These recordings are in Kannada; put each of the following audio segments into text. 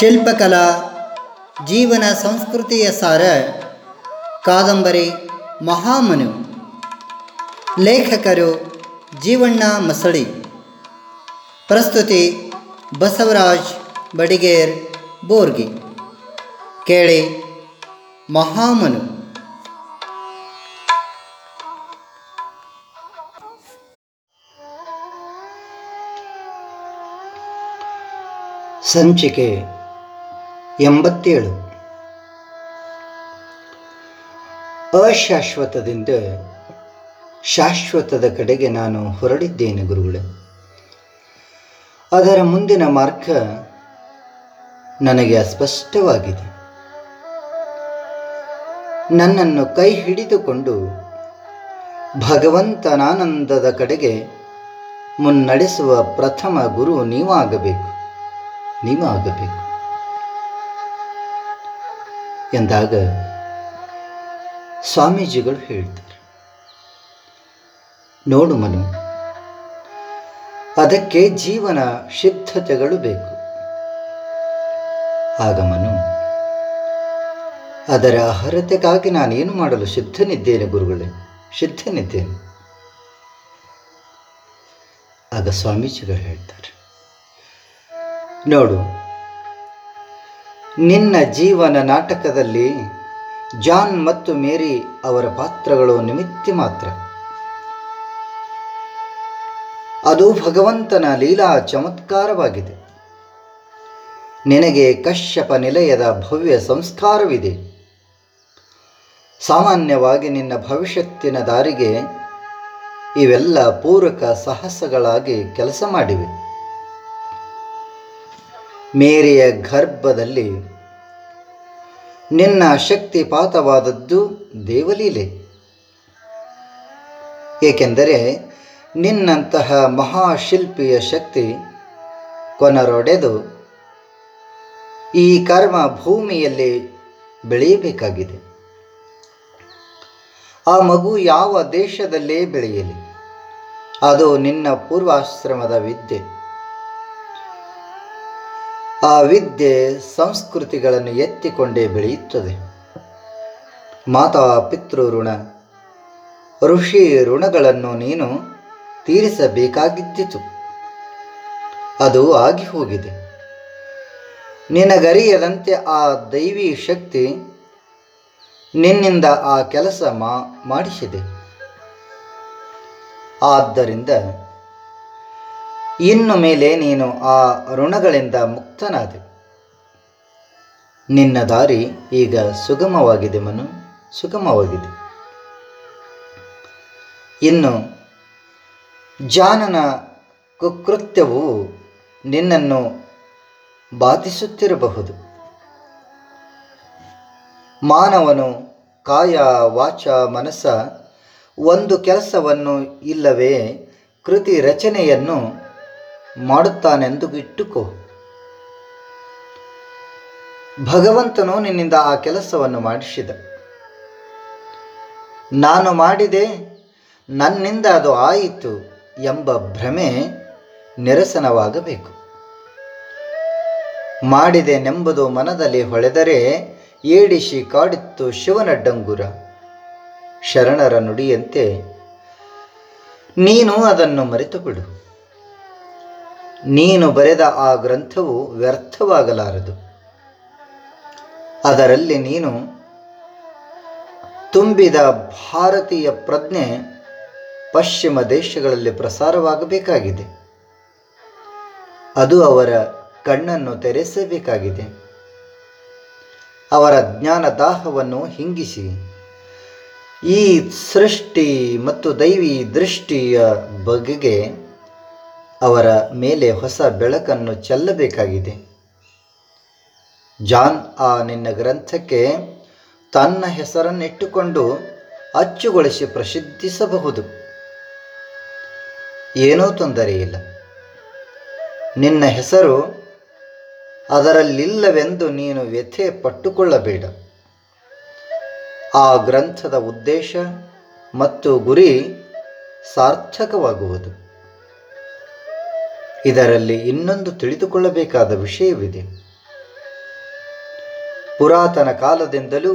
ಶಿಲ್ಪಕಲಾ, ಜೀವನ ಸಂಸ್ಕೃತಿಯ ಸಾರ, ಕಾದಂಬರಿ, ಮಹಾಮನು, ಲೇಖಕರು, ಜೀವಣ್ಣ ಮಸಳಿ, ಪ್ರಸ್ತುತಿ ಬಸವರಾಜ್ ಬಡಿಗೇರ್, ಬೋರ್ಗಿ, ಕೇಳಿ ಮಹಾಮನು. ಸಂಚಿಕೆ ಎಂಬತ್ತೇಳು. ಅಶಾಶ್ವತದಿಂದ ಶಾಶ್ವತದ ಕಡೆಗೆ ನಾನು ಹೊರಡಿದ್ದೇನೆ ಗುರುಗಳೇ. ಅದರ ಮುಂದಿನ ಮಾರ್ಗ ನನಗೆ ಅಸ್ಪಷ್ಟವಾಗಿದೆ. ನನ್ನನ್ನು ಕೈ ಹಿಡಿದುಕೊಂಡು ಭಗವಂತನಾನಂದದ ಕಡೆಗೆ ಮುನ್ನಡೆಸುವ ಪ್ರಥಮ ಗುರು ನೀವಾಗಬೇಕು. ನೀವು ಆಗಬೇಕು ಎಂದಾಗ ಸ್ವಾಮೀಜಿಗಳು ಹೇಳ್ತಾರೆ, ನೋಡು ಮನು, ಅದಕ್ಕೆ ಜೀವನ ಸಿದ್ಧತೆಗಳು ಬೇಕು. ಆಗ ಮನು, ಅದರ ಅರ್ಹತೆಗಾಗಿ ನಾನೇನು ಮಾಡಲು ಸಿದ್ಧನಿದ್ದೇನೆ ಗುರುಗಳೇ, ಸಿದ್ಧನಿದ್ದೇನೆ. ಆಗ ಸ್ವಾಮೀಜಿಗಳು ಹೇಳ್ತಾರೆ, ನೋಡು ನಿನ್ನ ಜೀವನ ನಾಟಕದಲ್ಲಿ ಜಾನ್ ಮತ್ತು ಮೇರಿ ಅವರ ಪಾತ್ರಗಳು ನಿಮಿತ್ತ ಮಾತ್ರ. ಅದು ಭಗವಂತನ ಲೀಲಾ ಚಮತ್ಕಾರವಾಗಿದೆ. ನಿನಗೆ ಕಶ್ಯಪ ನಿಲಯದ ಭವ್ಯ ಸಂಸ್ಕಾರವಿದೆ. ಸಾಮಾನ್ಯವಾಗಿ ನಿನ್ನ ಭವಿಷ್ಯತ್ತಿನ ದಾರಿಗೆ ಇವೆಲ್ಲ ಪೂರಕ ಸಾಹಸಗಳಾಗಿ ಕೆಲಸ ಮಾಡಿವೆ. ಮೇರಿಯ ಗರ್ಭದಲ್ಲಿ. ನಿನ್ನ ಶಕ್ತಿಪಾತವಾದದ್ದು ದೇವಲೀಲೆ. ಏಕೆಂದರೆ ನಿನ್ನಂತಹ ಮಹಾಶಿಲ್ಪಿಯ ಶಕ್ತಿ ಕೊನರೊಡೆದು ಈ ಕರ್ಮ ಭೂಮಿಯಲ್ಲಿ ಬೆಳೆಯಬೇಕಾಗಿದೆ. ಆ ಮಗು ಯಾವ ದೇಶದಲ್ಲೇ ಬೆಳೆಯಲಿ, ಅದು ನಿನ್ನ ಪೂರ್ವಾಶ್ರಮದ ವಿದ್ಯೆ. ಆ ವಿದ್ಯೆ ಸಂಸ್ಕೃತಿಗಳನ್ನು ಎತ್ತಿಕೊಂಡೇ ಬೆಳೆಯುತ್ತದೆ. ಮಾತಾ ಪಿತೃ ಋಣ, ಋಷಿ ಋಣಗಳನ್ನು ನೀನು ತೀರಿಸಬೇಕಾಗಿದ್ದಿತು. ಅದು ಆಗಿ ಹೋಗಿದೆ. ನಿನಗರಿಯದಂತೆ ಆ ದೈವಿ ಶಕ್ತಿ ನಿನ್ನಿಂದ ಆ ಕೆಲಸ ಮಾಡಿಸಿದೆ. ಆದ್ದರಿಂದ ಇನ್ನು ಮೇಲೆ ನೀನು ಆ ಋಣಗಳಿಂದ ಮುಕ್ತನಾದೆ ನಿನ್ನ ದಾರಿ ಈಗ ಸುಗಮವಾಗಿದೆ ಮನು, ಸುಗಮವಾಗಿದೆ. ಇನ್ನು ಜಾನನ ಕುಕೃತ್ಯವು ನಿನ್ನನ್ನು ಬಾಧಿಸುತ್ತಿರಬಹುದು. ಮಾನವನು ಕಾಯ, ವಾಚ, ಮನಸ್ಸ, ಒಂದು ಕೆಲಸವನ್ನು ಇಲ್ಲವೇ ಕೃತಿ ರಚನೆಯನ್ನು ಮಾಡುತ್ತಾನೆಂದು ಇಟ್ಟುಕೋ. ಭಗವಂತನು ನಿನ್ನಿಂದ ಆ ಕೆಲಸವನ್ನು ಮಾಡಿಸಿದ. ನಾನು ಮಾಡಿದೆ, ನನ್ನಿಂದ ಅದು ಆಯಿತು ಎಂಬ ಭ್ರಮೆ ನಿರಸನವಾಗಬೇಕು. ಮಾಡಿದೆನೆಂಬುದು ಮನದಲ್ಲಿ ಹೊಳೆದರೆ ಏಡಿಸಿ ಕಾಡಿತ್ತು ಶಿವನ ಡಂಗುರ. ಶರಣರ ನುಡಿಯಂತೆ, ನೀನು ಅದನ್ನು ಮರೆತು ಬಿಡು ನೀನು ಬರೆದ ಆ ಗ್ರಂಥವು ವ್ಯರ್ಥವಾಗಲಾರದು. ಅದರಲ್ಲಿ ನೀನು ತುಂಬಿದ ಭಾರತೀಯ ಪ್ರಜ್ಞೆ ಪಶ್ಚಿಮ ದೇಶಗಳಲ್ಲಿ ಪ್ರಸಾರವಾಗಬೇಕಾಗಿದೆ. ಅದು ಅವರ ಕಣ್ಣನ್ನು ತೆರೆಸಬೇಕಾಗಿದೆ. ಅವರ ಜ್ಞಾನ ದಾಹವನ್ನು ಹಿಂಗಿಸಿ. ಈ ಸೃಷ್ಟಿ ಮತ್ತು ದೈವಿ ದೃಷ್ಟಿಯ ಬಗೆಗೆ ಅವರ ಮೇಲೆ ಹೊಸ ಬೆಳಕನ್ನು ಚೆಲ್ಲಬೇಕಾಗಿದೆ. ಜಾನ್ ಆ ನಿನ್ನ ಗ್ರಂಥಕ್ಕೆ ತನ್ನ ಹೆಸರನ್ನಿಟ್ಟುಕೊಂಡು ಅಚ್ಚುಗೊಳಿಸಿ ಪ್ರಸಿದ್ಧಿಸಬಹುದು. ಏನೂ ತೊಂದರೆಯಿಲ್ಲ ನಿನ್ನ ಹೆಸರು ಅದರಲ್ಲಿಲ್ಲವೆಂದು ನೀನು ವ್ಯಥೆ ಪಟ್ಟುಕೊಳ್ಳಬೇಡ. ಆ ಗ್ರಂಥದ ಉದ್ದೇಶ ಮತ್ತು ಗುರಿ ಸಾರ್ಥಕವಾಗುವುದು. ಇದರಲ್ಲಿ ಇನ್ನೊಂದು ತಿಳಿದುಕೊಳ್ಳಬೇಕಾದ ವಿಷಯವಿದೆ. ಪುರಾತನ ಕಾಲದಿಂದಲೂ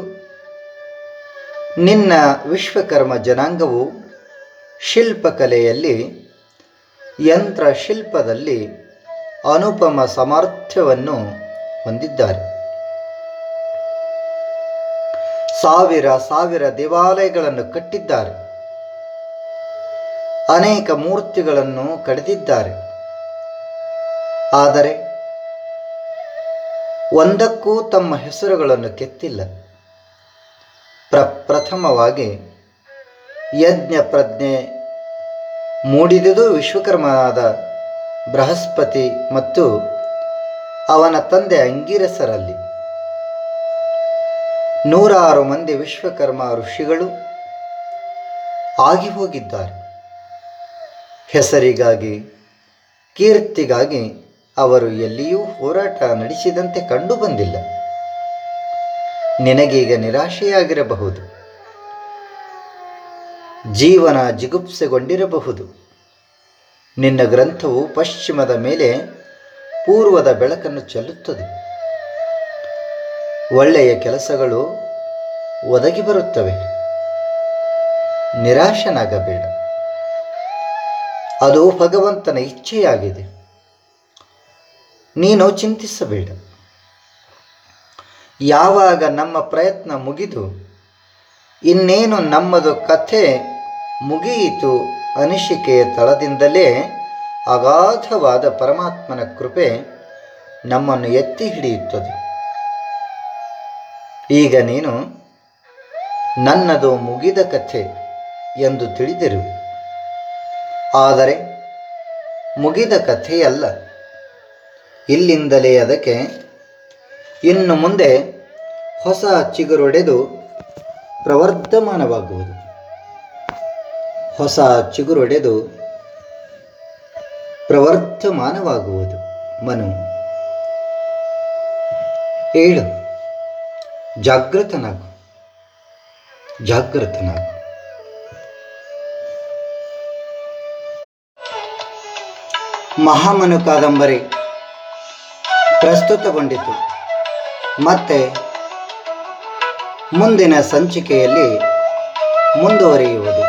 ನಿನ್ನ ವಿಶ್ವಕರ್ಮ ಜನಾಂಗವು ಶಿಲ್ಪಕಲೆಯಲ್ಲಿ ಯಂತ್ರ ಶಿಲ್ಪದಲ್ಲಿ ಅನುಪಮ ಸಾಮರ್ಥ್ಯವನ್ನು ಹೊಂದಿದ್ದಾರೆ. ಸಾವಿರ ಸಾವಿರ ದೇವಾಲಯಗಳನ್ನು ಕಟ್ಟಿದ್ದಾರೆ. ಅನೇಕ ಮೂರ್ತಿಗಳನ್ನು ಕಡಿದಿದ್ದಾರೆ. ಆದರೆ ಒಂದಕ್ಕೂ ತಮ್ಮ ಹೆಸರುಗಳನ್ನು ಕೆತ್ತಿಲ್ಲ. ಪ್ರಪ್ರಥಮವಾಗಿ ಯಜ್ಞ ಪ್ರಜ್ಞೆ ಮೂಡಿದುದು ವಿಶ್ವಕರ್ಮನಾದ ಬೃಹಸ್ಪತಿ ಮತ್ತು ಅವನ ತಂದೆ ಅಂಗಿರಸರಲ್ಲಿ. ನೂರಾರು ಮಂದಿ ವಿಶ್ವಕರ್ಮ ಋಷಿಗಳು ಆಗಿ ಹೋಗಿದ್ದಾರೆ ಹೆಸರಿಗಾಗಿ, ಕೀರ್ತಿಗಾಗಿ ಅವರು ಎಲ್ಲಿಯೂ ಹೋರಾಟ ನಡೆಸಿದಂತೆ ಕಂಡು ಬಂದಿಲ್ಲ ನಿನಗೀಗ ನಿರಾಶೆಯಾಗಿರಬಹುದು. ಜೀವನ ಜಿಗುಪ್ಸೆಗೊಂಡಿರಬಹುದು. ನಿನ್ನ ಗ್ರಂಥವು ಪಶ್ಚಿಮದ ಮೇಲೆ ಪೂರ್ವದ ಬೆಳಕನ್ನು ಚೆಲ್ಲುತ್ತದೆ. ಒಳ್ಳೆಯ ಕೆಲಸಗಳು ಒದಗಿ ಬರುತ್ತವೆ. ನಿರಾಶನಾಗಬೇಡ. ಅದು ಭಗವಂತನ ಇಚ್ಛೆಯಾಗಿದೆ. ನೀನು ಚಿಂತಿಸಬೇಡ. ಯಾವಾಗ ನಮ್ಮ ಪ್ರಯತ್ನ ಮುಗಿದು, ಇನ್ನೇನು ನಮ್ಮದು ಕಥೆ ಮುಗಿಯಿತು ಅನಿಸಿಕೆಯ ತಳದಿಂದಲೇ, ಅಗಾಧವಾದ ಪರಮಾತ್ಮನ ಕೃಪೆ ನಮ್ಮನ್ನು ಎತ್ತಿ ಹಿಡಿಯುತ್ತದೆ. ಈಗ ನೀನು, ನನ್ನದು ಮುಗಿದ ಕಥೆ ಎಂದು ತಿಳಿದಿರು. ಆದರೆ, ಮುಗಿದ ಕಥೆಯಲ್ಲ. ಇಲ್ಲಿಂದಲೇ ಅದಕ್ಕೆ ಇನ್ನು ಮುಂದೆ ಹೊಸ ಚಿಗುರೊಡೆದು ಪ್ರವರ್ಧಮಾನವಾಗುವುದು. ಹೊಸ ಚಿಗುರೊಡೆದು ಪ್ರವರ್ಧಮಾನವಾಗುವುದು. ಮನು ಏಳು. ಜಾಗೃತನಾಗು ಜಾಗೃತನಾಗು ಮಹಾಮನು ಕಾದಂಬರಿ. ಪ್ರಸ್ತುತಗೊಂಡಿತು. ಮತ್ತೆ ಮುಂದಿನ ಸಂಚಿಕೆಯಲ್ಲಿ ಮುಂದುವರಿಯುವುದು.